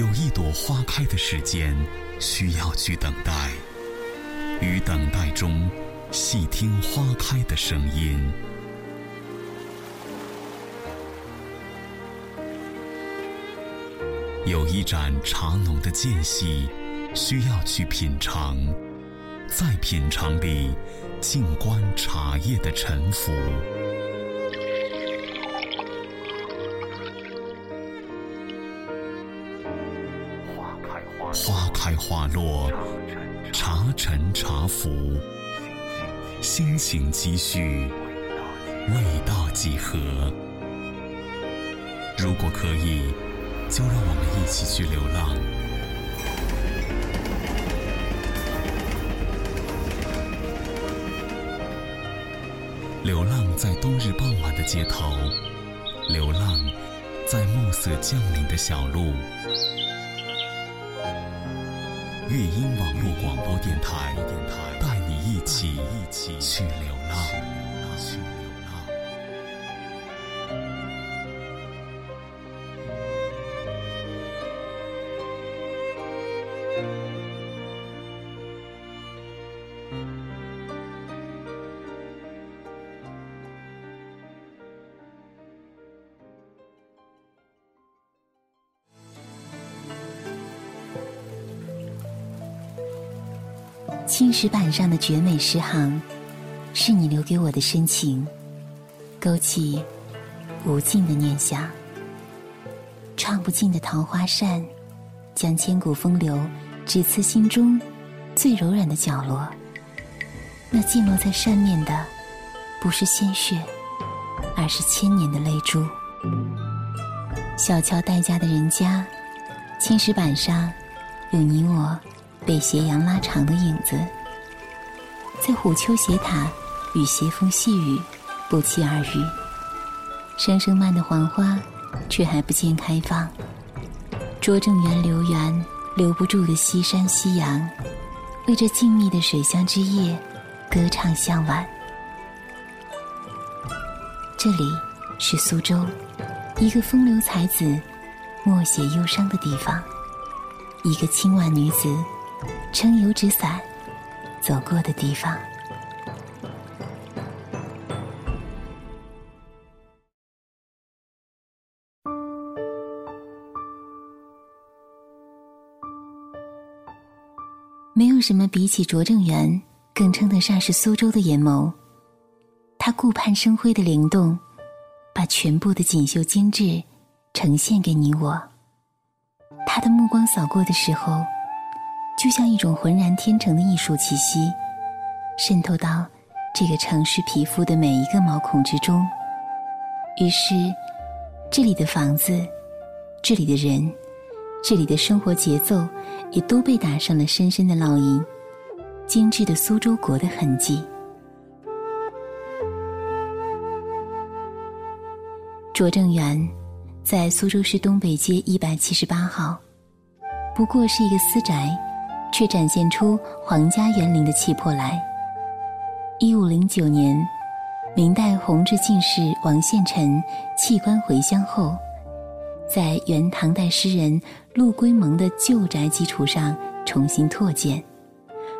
有一朵花开的时间，需要去等待。于等待中，细听花开的声音。有一盏茶浓的间隙，需要去品尝。在品尝里，静观茶叶的沉浮。落，茶沉茶浮，心情积蓄，味道几何？如果可以，就让我们一起去流浪。流浪在冬日傍晚的街头，流浪在暮色降临的小路。乐音网络广播电台，带你一起去流浪。石板上的绝美诗行，是你留给我的深情，勾起无尽的念想。唱不尽的桃花扇，将千古风流只刺心中最柔软的角落。那溅落在扇面的，不是鲜血，而是千年的泪珠。小桥待嫁的人家，青石板上有你我。被斜阳拉长的影子，在虎丘斜塔与斜风细雨不期而遇。声声慢的黄花，却还不见开放。拙政园留园，留不住的西山夕阳，为这静谧的水乡之夜，歌唱向晚。这里是苏州，一个风流才子默写忧伤的地方，一个清婉女子。撑油纸伞走过的地方，没有什么比起拙政园更称得上是苏州的眼眸。他顾盼生辉的灵动，把全部的锦绣精致呈现给你我。他的目光扫过的时候。就像一种浑然天成的艺术气息，渗透到这个城市皮肤的每一个毛孔之中。于是，这里的房子、这里的人、这里的生活节奏，也都被打上了深深的烙印，精致的苏州国的痕迹。拙政园在苏州市东北街一百七十八号，不过是一个私宅。却展现出皇家园林的气魄来。一五零九年，明代弘治进士王献臣弃官回乡后，在原唐代诗人陆龟蒙的旧宅基础上重新拓建，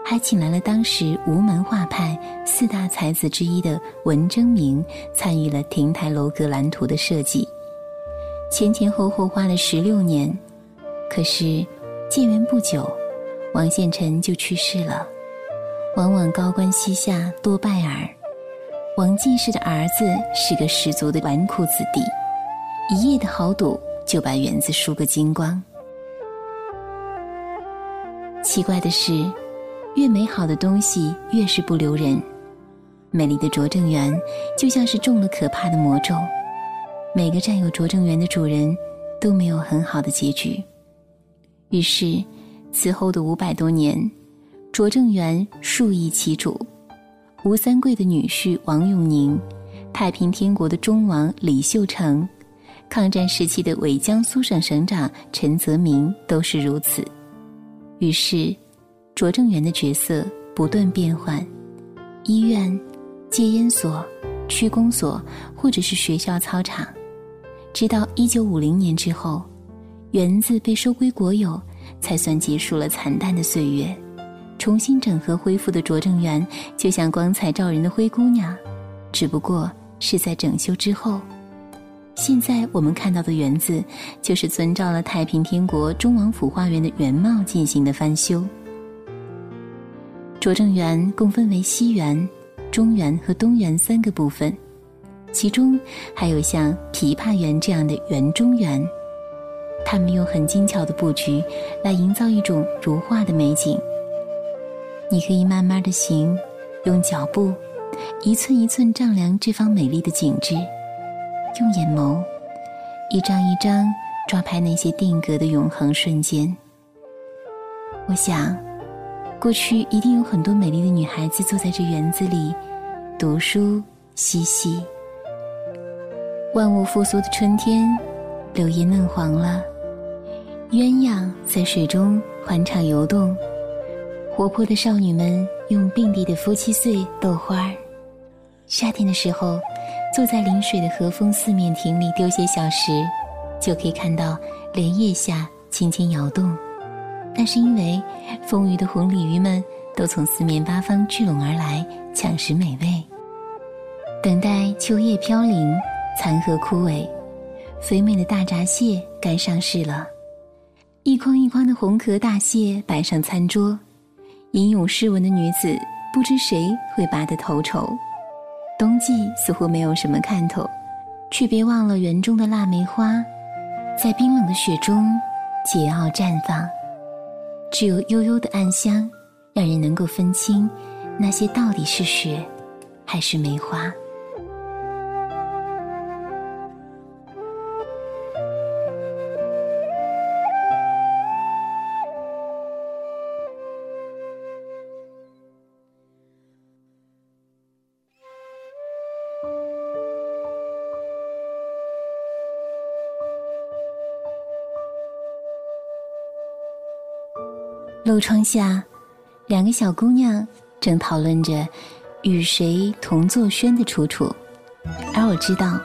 还请来了当时吴门画派四大才子之一的文征明参与了亭台楼阁蓝图的设计。前前后后花了十六年，可是建园不久。王献臣就去世了，往往高官膝下多拜耳。王进士的儿子是个十足的纨绔子弟，一夜的豪赌就把园子输个精光。奇怪的是，越美好的东西越是不留人。美丽的拙政园就像是中了可怕的魔咒，每个占有拙政园的主人都没有很好的结局。于是。此后的五百多年，拙政园数易其主，吴三桂的女婿王永宁，太平天国的忠王李秀成，抗战时期的伪江苏省省长陈泽民都是如此。于是，拙政园的角色不断变换：医院、戒烟所、区公所，或者是学校操场。直到一九五零年之后，园子被收归国有，才算结束了惨淡的岁月。重新整合恢复的拙政园，就像光彩照人的灰姑娘，只不过是在整修之后。现在我们看到的园子，就是遵照了太平天国中王府花园的原貌进行的翻修。拙政园共分为西园、中园和东园三个部分，其中还有像琵琶园这样的园中园。他们用很精巧的布局来营造一种如画的美景。你可以慢慢的行，用脚步一寸一寸丈量这方美丽的景致，用眼眸一张一张抓拍那些定格的永恒瞬间。我想，过去一定有很多美丽的女孩子坐在这园子里读书嬉戏。万物复苏的春天，柳叶嫩黄了，鸳鸯在水中欢畅游动。活泼的少女们用并蒂的夫妻穗逗花儿。夏天的时候，坐在临水的和风四面亭里丢些小石，就可以看到莲叶下轻轻摇动。那是因为丰腴的红鲤鱼们都从四面八方聚拢而来，抢食美味。等待秋叶飘零，残荷枯萎，肥美的大闸蟹该上市了。一筐一筐的红壳大蟹摆上餐桌。吟咏诗文的女子，不知谁会拔得头筹。冬季似乎没有什么看头，却别忘了园中的腊梅花，在冰冷的雪中桀骜绽放。只有悠悠的暗香，让人能够分清，那些到底是雪，还是梅花。漏窗下，两个小姑娘正讨论着与谁同坐轩的楚楚，而我知道，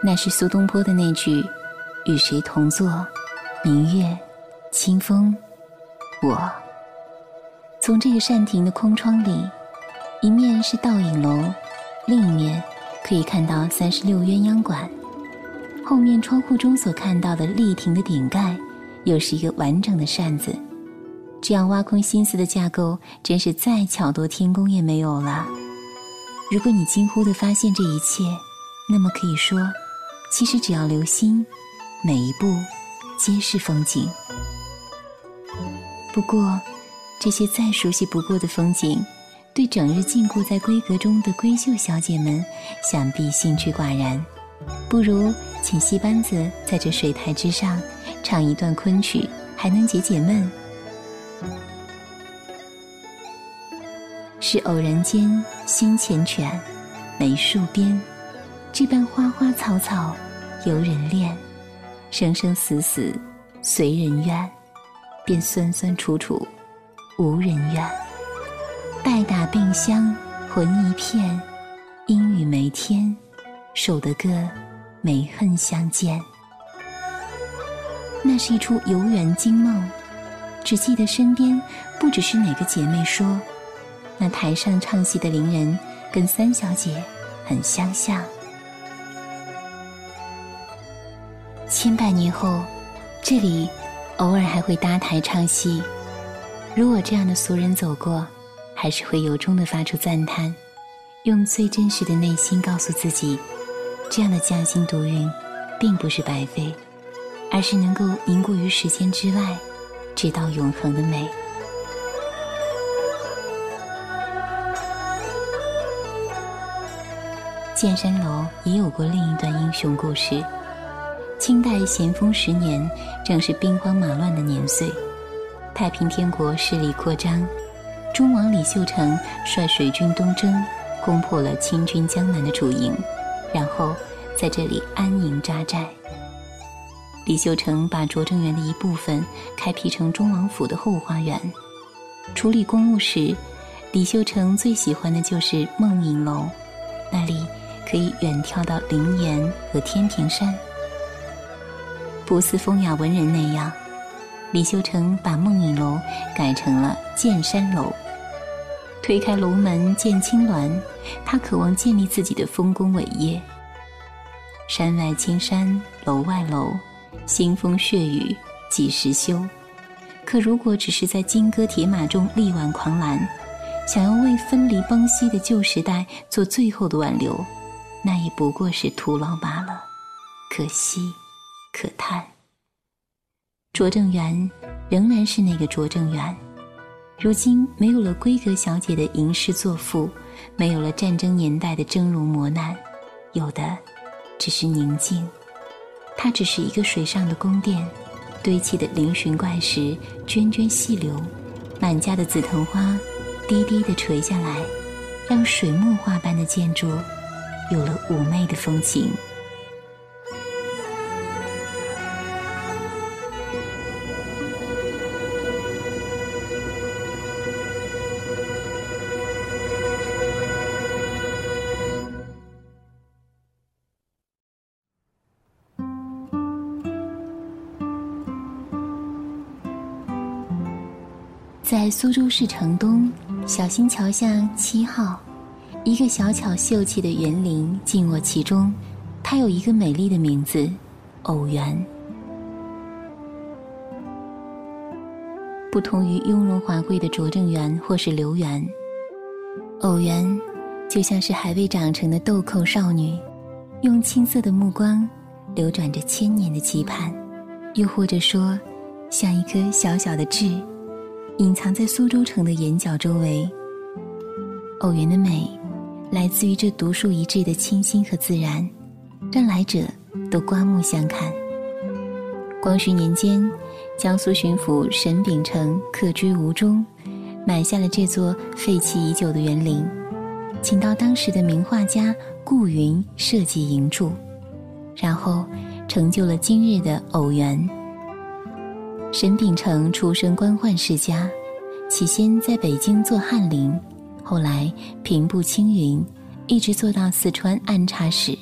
那是苏东坡的那句“与谁同坐，明月，清风，我”。从这个扇亭的空窗里，一面是倒影楼，另一面可以看到三十六鸳鸯馆。后面窗户中所看到的丽亭的顶盖，又是一个完整的扇子。这样挖空心思的架构，真是再巧夺天工也没有了。如果你惊呼的发现这一切，那么可以说，其实只要留心，每一步皆是风景。不过，这些再熟悉不过的风景，对整日禁锢在闺阁中的闺秀小姐们，想必兴趣寡然。不如请戏班子在这水台之上唱一段昆曲，还能解解闷。是偶然间心缱绻，梅树边，这般花花草草，由人恋，生生死死，随人愿，便酸酸楚楚，无人怨。拜打病香，魂一片，阴雨梅天，守得个梅恨相见。那是一出游园惊梦。只记得身边不只是哪个姐妹说，那台上唱戏的伶人跟三小姐很相像。千百年后，这里偶尔还会搭台唱戏。如果这样的俗人走过，还是会由衷的发出赞叹，用最真实的内心告诉自己，这样的匠心独运，并不是白费，而是能够凝固于时间之外。直到永恒的美。剑山楼也有过另一段英雄故事。清代咸丰十年，正是兵荒马乱的年岁，太平天国势力扩张，忠王李秀成率水军东征，攻破了清军江南的主营，然后在这里安营扎寨。李秀成把拙政园的一部分开辟成忠王府的后花园。处理公务时，李秀成最喜欢的就是梦影楼，那里可以远眺到灵岩和天平山。不似风雅文人那样，李秀成把梦影楼改成了剑山楼。推开楼门见青峦，他渴望建立自己的丰功伟业。山外青山楼外楼，腥风血雨几时休？可如果只是在金戈铁马中力挽狂澜，想要为分离崩析的旧时代做最后的挽留，那也不过是徒劳罢了。可惜，可叹。拙政园仍然是那个拙政园，如今没有了闺阁小姐的吟诗作赋，没有了战争年代的峥嵘磨难，有的只是宁静。它只是一个水上的宫殿。堆砌的嶙峋怪石涓涓细流，满家的紫藤花低低地垂下来，让水墨画般的建筑有了妩媚的风情。在苏州市城东小新桥巷七号，一个小巧秀气的园林静卧其中。它有一个美丽的名字——偶园。不同于雍容华贵的拙政园或是留园，偶园就像是还未长成的豆蔻少女，用青涩的目光流转着千年的期盼，又或者说，像一颗小小的痣。隐藏在苏州城的眼角周围。偶园的美，来自于这独树一帜的清新和自然，让来者都刮目相看。光绪年间，江苏巡抚沈秉成客居吴中，买下了这座废弃已久的园林，请到当时的名画家顾云设计营筑，然后成就了今日的偶园。沈秉成出身官宦世家，起先在北京做翰林，后来平步青云，一直做到四川按察使。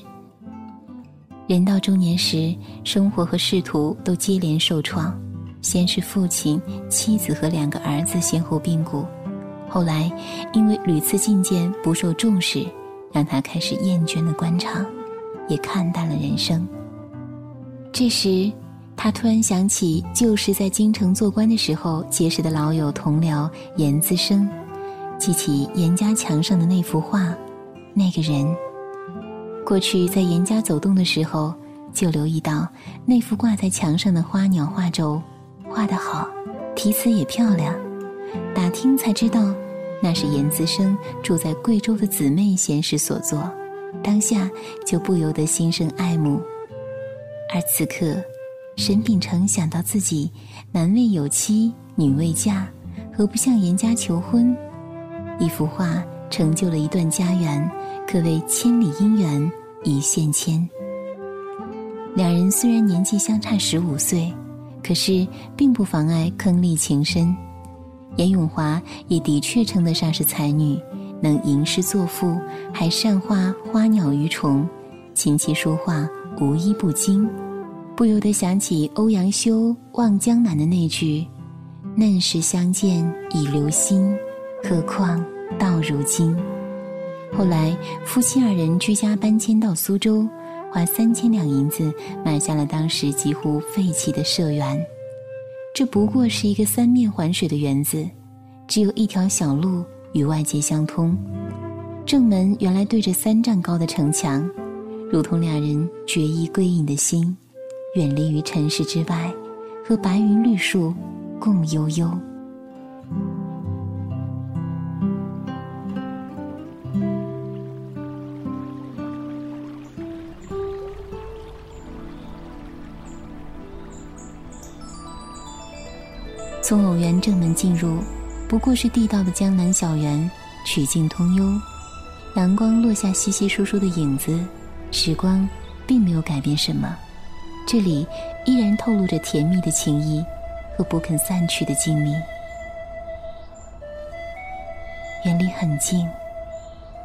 人到中年时，生活和仕途都接连受创，先是父亲、妻子和两个儿子先后病故，后来因为屡次进谏不受重视，让他开始厌倦了官场，也看淡了人生。这时。他突然想起旧时在京城做官的时候结识的老友同僚严资生，记起严家墙上的那幅画，那个人。过去在严家走动的时候，就留意到那幅挂在墙上的花鸟画轴，画得好，题词也漂亮。打听才知道，那是严资生住在贵州的姊妹闲时所作，当下就不由得心生爱慕。而此刻。沈秉成想到自己男未有妻，女未嫁，何不向严家求婚？一幅画成就了一段家园，可谓千里姻缘一线牵。两人虽然年纪相差十五岁，可是并不妨碍伉俪情深。严永华也的确称得上是才女，能吟诗作赋，还善画花鸟鱼虫，琴棋书画无一不精。不由得想起欧阳修《望江南》的那句：“嫩时相见已留心，何况到如今。”后来夫妻二人居家搬迁到苏州，花三千两银子买下了当时几乎废弃的社园。这不过是一个三面环水的园子，只有一条小路与外界相通。正门原来对着三丈高的城墙，如同两人决意归隐的心。远离于尘世之外，和白云绿树共悠悠。从偶园正门进入，不过是地道的江南小园，曲径通幽，阳光落下稀稀疏疏的影子，时光并没有改变什么。这里依然透露着甜蜜的情意和不肯散去的静谧。园里很静，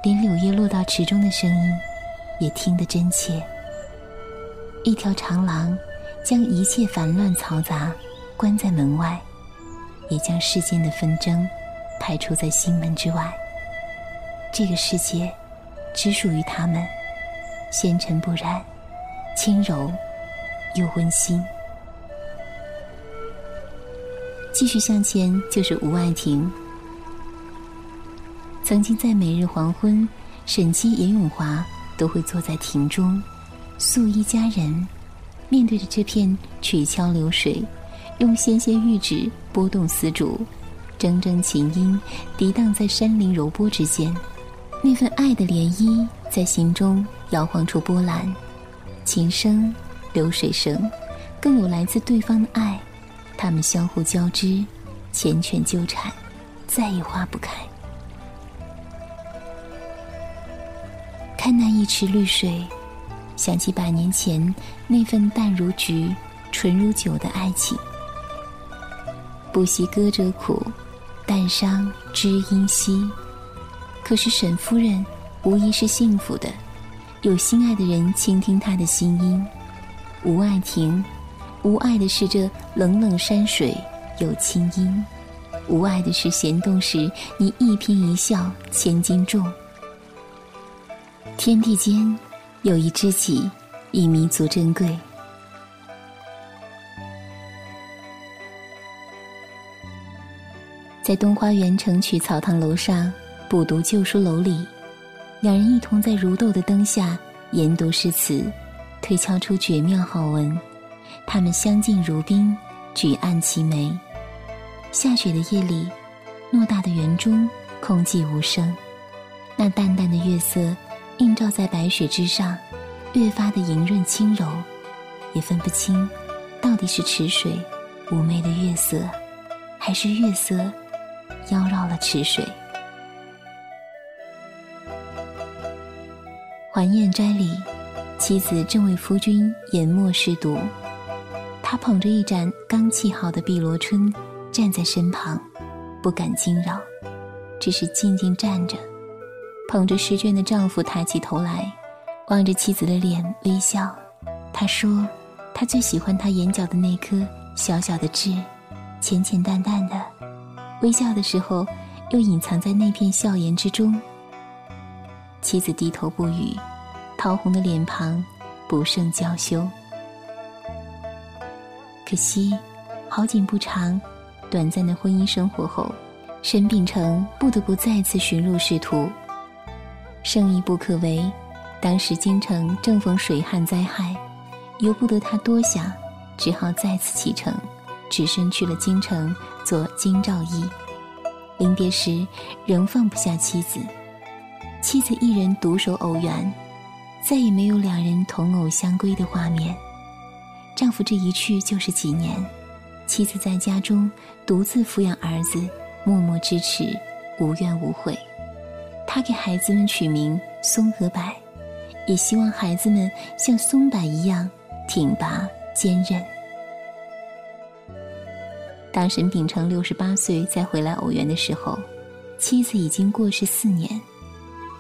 连柳叶落到池中的声音也听得真切。一条长廊将一切烦乱嘈杂关在门外，也将世间的纷争排除在心门之外。这个世界只属于他们，纤尘不染，轻柔又温馨。继续向前，就是吴爱婷。曾经在每日黄昏，沈七、严永华都会坐在亭中，素衣佳人，面对着这片曲桥流水，用纤纤玉指拨动丝竹，铮铮琴音涤荡在山林柔波之间，那份爱的涟漪在心中摇晃出波澜，琴声、流水声，更有来自对方的爱，他们相互交织，缱绻纠缠，再也化不开。看那一池绿水，想起百年前那份淡如菊、醇如酒的爱情。不惜歌者苦，但伤知音稀。可是沈夫人无疑是幸福的，有心爱的人倾听她的心音。吴爱亭，无爱的是这冷冷山水有清音，无爱的是弦动时你一颦一笑千斤重。天地间有一知己，已弥足珍贵。在东花园城曲草堂楼上补读旧书楼里，两人一同在如豆的灯下研读诗词，推敲出绝妙好文。他们相敬如宾，举案齐眉。下雪的夜里，偌大的园中空寂无声，那淡淡的月色。映照在白雪之上，越发的莹润轻柔，也分不清，到底是池水妩媚的月色，还是月色妖娆了池水。环燕斋里，妻子正为夫君研墨试读，他捧着一盏刚沏好的碧螺春，站在身旁，不敢惊扰，只是静静站着。捧着试卷的丈夫抬起头来，望着妻子的脸微笑。他说：“他最喜欢他眼角的那颗小小的痣，浅浅淡淡的，微笑的时候又隐藏在那片笑颜之中。”妻子低头不语，桃红的脸庞不胜娇羞。可惜，好景不长，短暂的婚姻生活后，沈秉成不得不再次寻入仕途。生意不可为，当时京城正逢水旱灾害，由不得他多想，只好再次启程，只身去了京城做京兆尹。临别时，仍放不下妻子，妻子一人独守偶园，再也没有两人同偶相归的画面。丈夫这一去就是几年，妻子在家中独自抚养儿子，默默支持，无怨无悔。他给孩子们取名松和柏，也希望孩子们像松柏一样挺拔坚韧。当沈秉成六十八岁再回来偶园的时候，妻子已经过世四年，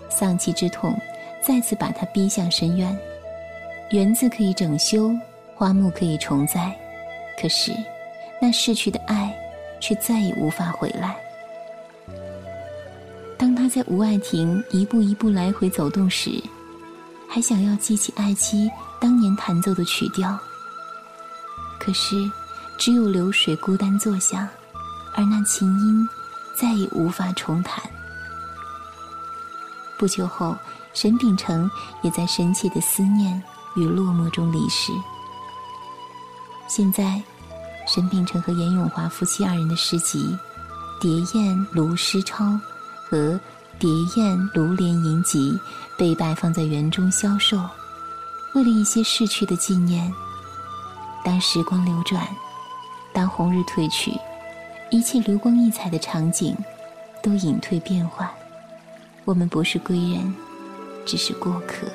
丧妻之痛再次把他逼向深渊。园子可以整修，花木可以重栽，可是那逝去的爱却再也无法回来。当他在吴爱亭一步一步来回走动时，还想要记起爱妻当年弹奏的曲调。可是，只有流水孤单作响，而那琴音再也无法重弹。不久后，沈秉成也在深切的思念与落寞中离世。现在，沈秉成和严永华夫妻二人的诗集《蝶燕卢诗抄》。和《蝶燕卢莲吟集》被摆放在园中销售，为了一些逝去的纪念。当时光流转，当红日褪去，一切流光溢彩的场景都隐退变幻。我们不是归人，只是过客。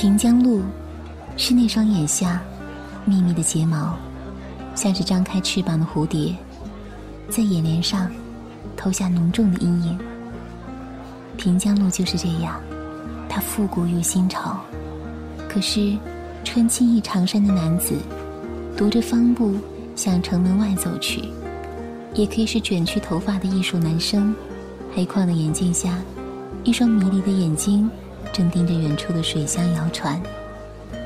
平江路，是那双眼下密密的睫毛，像是张开翅膀的蝴蝶，在眼帘上投下浓重的阴影。平江路就是这样，它复古又新潮。可是，穿青衣长衫的男子，踱着方步向城门外走去；也可以是卷曲头发的艺术男生，黑框的眼镜下，一双迷离的眼睛正盯着远处的水乡谣传，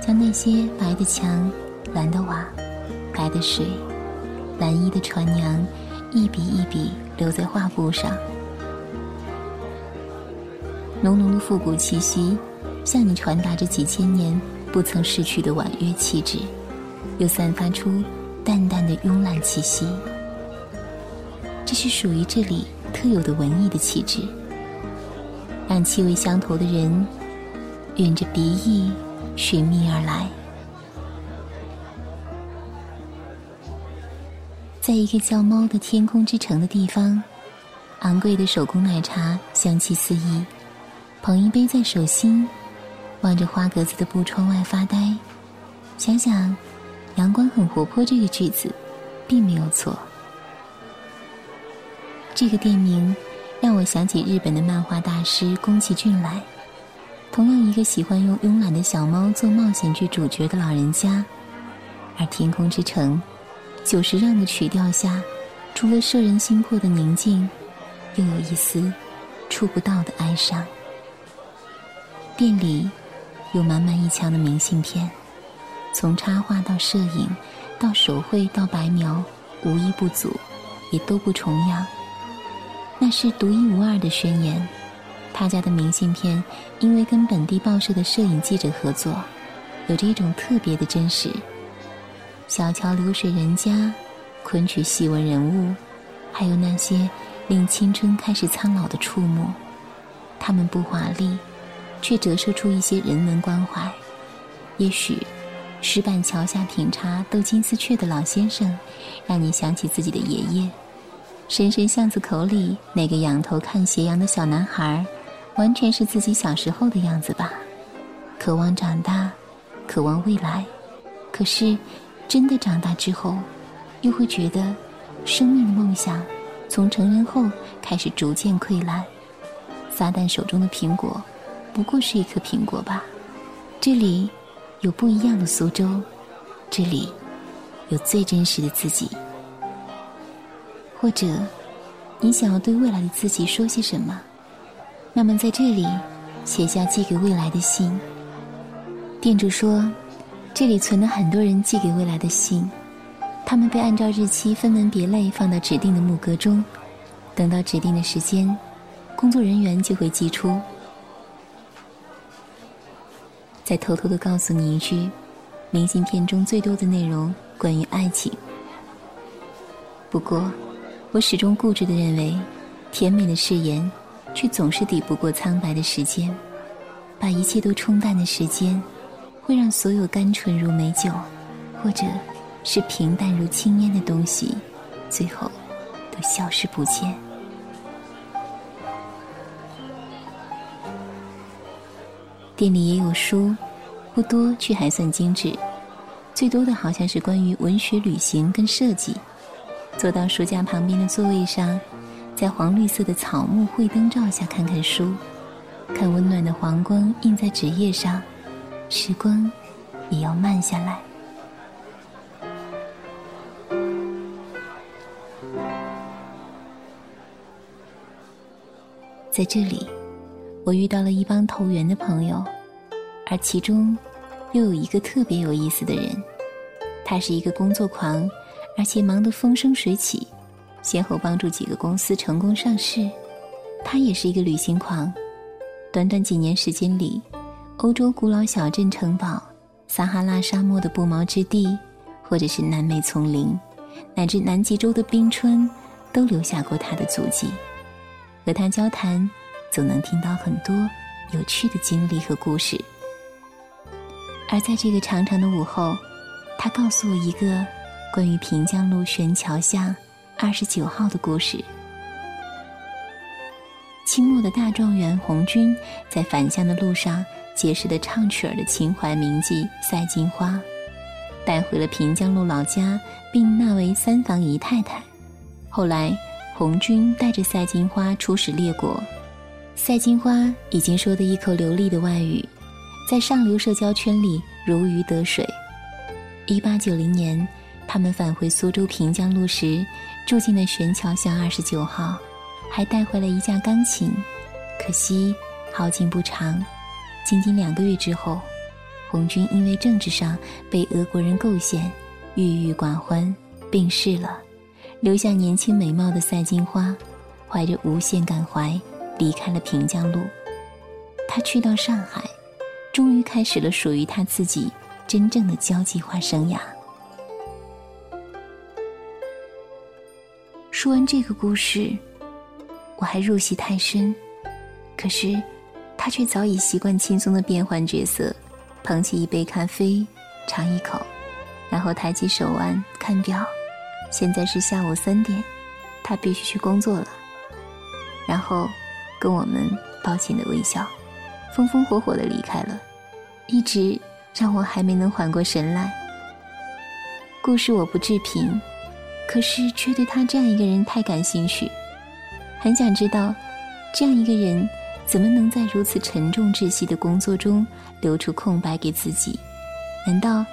将那些白的墙、蓝的瓦、白的水、蓝衣的船娘，一笔一笔留在画布上。浓浓的复古气息。向你传达着几千年不曾逝去的婉约气质，又散发出淡淡的慵懒气息。这是属于这里特有的文艺的气质，让气味相投的人沿着鼻翼寻觅而来。在一个叫猫的天空之城的地方，昂贵的手工奶茶香气四溢，捧一杯在手心。望着花格子的布窗外发呆，想想“阳光很活泼”这个句子，并没有错。这个店名让我想起日本的漫画大师宫崎骏来。同样一个喜欢用慵懒的小猫做冒险剧主角的老人家，而天空之城，久石让的曲调下，除了摄人心魄的宁静，又有一丝触不到的哀伤。店里。有满满一墙的明信片，从插画到摄影，到手绘到白描，无一不足，也都不重样。那是独一无二的宣言。他家的明信片，因为跟本地报社的摄影记者合作，有着一种特别的真实。小桥流水人家，昆曲戏文人物，还有那些令青春开始苍老的触目，他们不华丽。却折射出一些人文关怀。也许，石板桥下品茶斗金丝雀的老先生，让你想起自己的爷爷；深深巷子口里那个仰头看斜阳的小男孩，完全是自己小时候的样子吧。渴望长大，渴望未来，可是，真的长大之后，又会觉得，生命的梦想，从成人后开始逐渐溃烂。撒旦手中的苹果。不过是一颗苹果吧。这里有不一样的苏州，这里有最真实的自己。或者，你想要对未来的自己说些什么？那么在这里写下寄给未来的信。店主说，这里存了很多人寄给未来的信，他们被按照日期分门别类放到指定的木格中，等到指定的时间，工作人员就会寄出。再偷偷的告诉你一句，明信片中最多的内容关于爱情。不过，我始终固执的认为，甜美的誓言，却总是抵不过苍白的时间。把一切都冲淡的时间，会让所有甘醇如美酒，或者是平淡如青烟的东西，最后都消失不见。店里也有书，不多却还算精致。最多的好像是关于文学、旅行跟设计。坐到书架旁边的座位上，在黄绿色的草木绘灯照下看看书，看温暖的黄光映在纸页上，时光也要慢下来。在这里。我遇到了一帮投缘的朋友，而其中又有一个特别有意思的人。他是一个工作狂，而且忙得风生水起，先后帮助几个公司成功上市。他也是一个旅行狂，短短几年时间里，欧洲古老小镇城堡、撒哈拉沙漠的不毛之地，或者是南美丛林，乃至南极洲的冰川，都留下过他的足迹。和他交谈。总能听到很多有趣的经历和故事，而在这个长长的午后，他告诉我一个关于平江路悬桥下二十九号的故事。清末的大状元红军在返乡的路上，结识的唱曲儿的秦淮名妓赛金花，带回了平江路老家，并纳为三房姨太太。后来，红军带着赛金花出使列国，赛金花已经说得一口流利的外语，在上流社交圈里如鱼得水。一八九零年，他们返回苏州平江路时，住进了悬桥巷二十九号，还带回了一架钢琴。可惜好景不长，仅仅两个月之后，红军因为政治上被俄国人构陷，郁郁寡欢，病逝了，留下年轻美貌的赛金花，怀着无限感怀离开了平江路。他去到上海，终于开始了属于他自己。真正的交际花生涯。说完这个故事，我还入戏太深，可是他却早已习惯轻松的变换角色，捧起一杯咖啡，尝一口，然后抬起手腕看表，现在是下午三点，他必须去工作了。然后跟我们抱歉的微笑，风风火火的离开了，一直。让我还没能缓过神来。故事我不置评，可是却对他这样一个人太感兴趣，很想知道，这样一个人怎么能在如此沉重窒息的工作中留出空白给自己？难道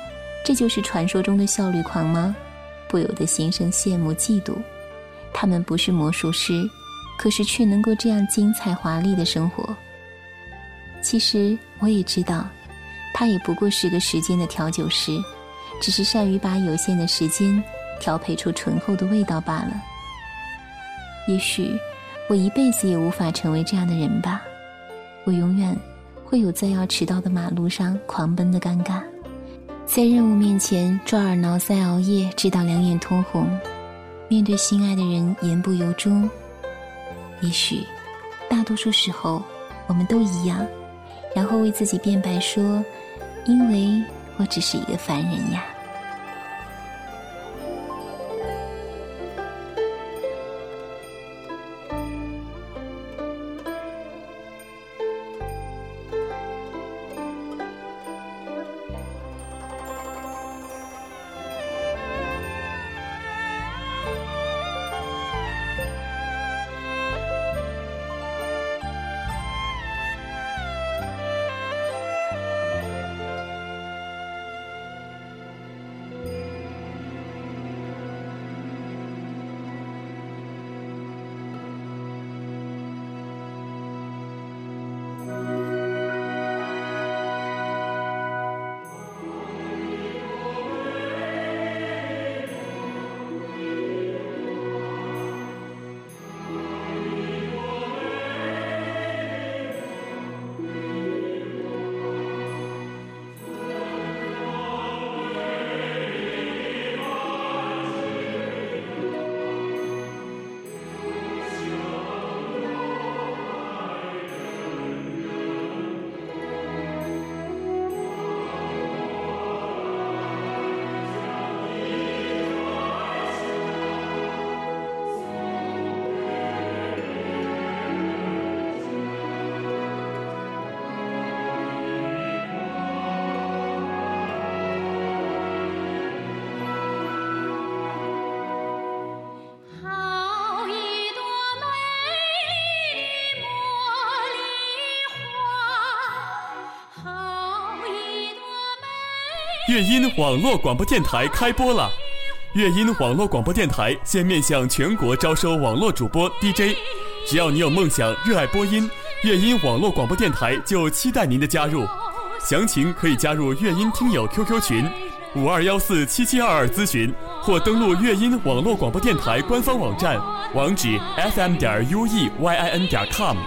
这就是传说中的效率狂吗？不由得心生羡慕嫉妒。他们不是魔术师，可是却能够这样精彩华丽的生活。其实我也知道。他也不过是个时间的调酒师，只是善于把有限的时间调配出醇厚的味道罢了。也许我一辈子也无法成为这样的人吧。我永远会有在要迟到的马路上狂奔的尴尬，在任务面前抓耳挠腮熬夜，直到两眼通红；面对心爱的人言不由衷。也许大多数时候我们都一样，然后为自己辩白说。因为我只是一个凡人呀。乐音网络广播电台开播了！乐音网络广播电台现面向全国招收网络主播 DJ，只要你有梦想、热爱播音，乐音网络广播电台就期待您的加入。详情可以加入乐音听友 QQ 群五二幺四七七二二咨询，或登录乐音网络广播电台官方网站，网址 fm 点 u e y i n 点 com。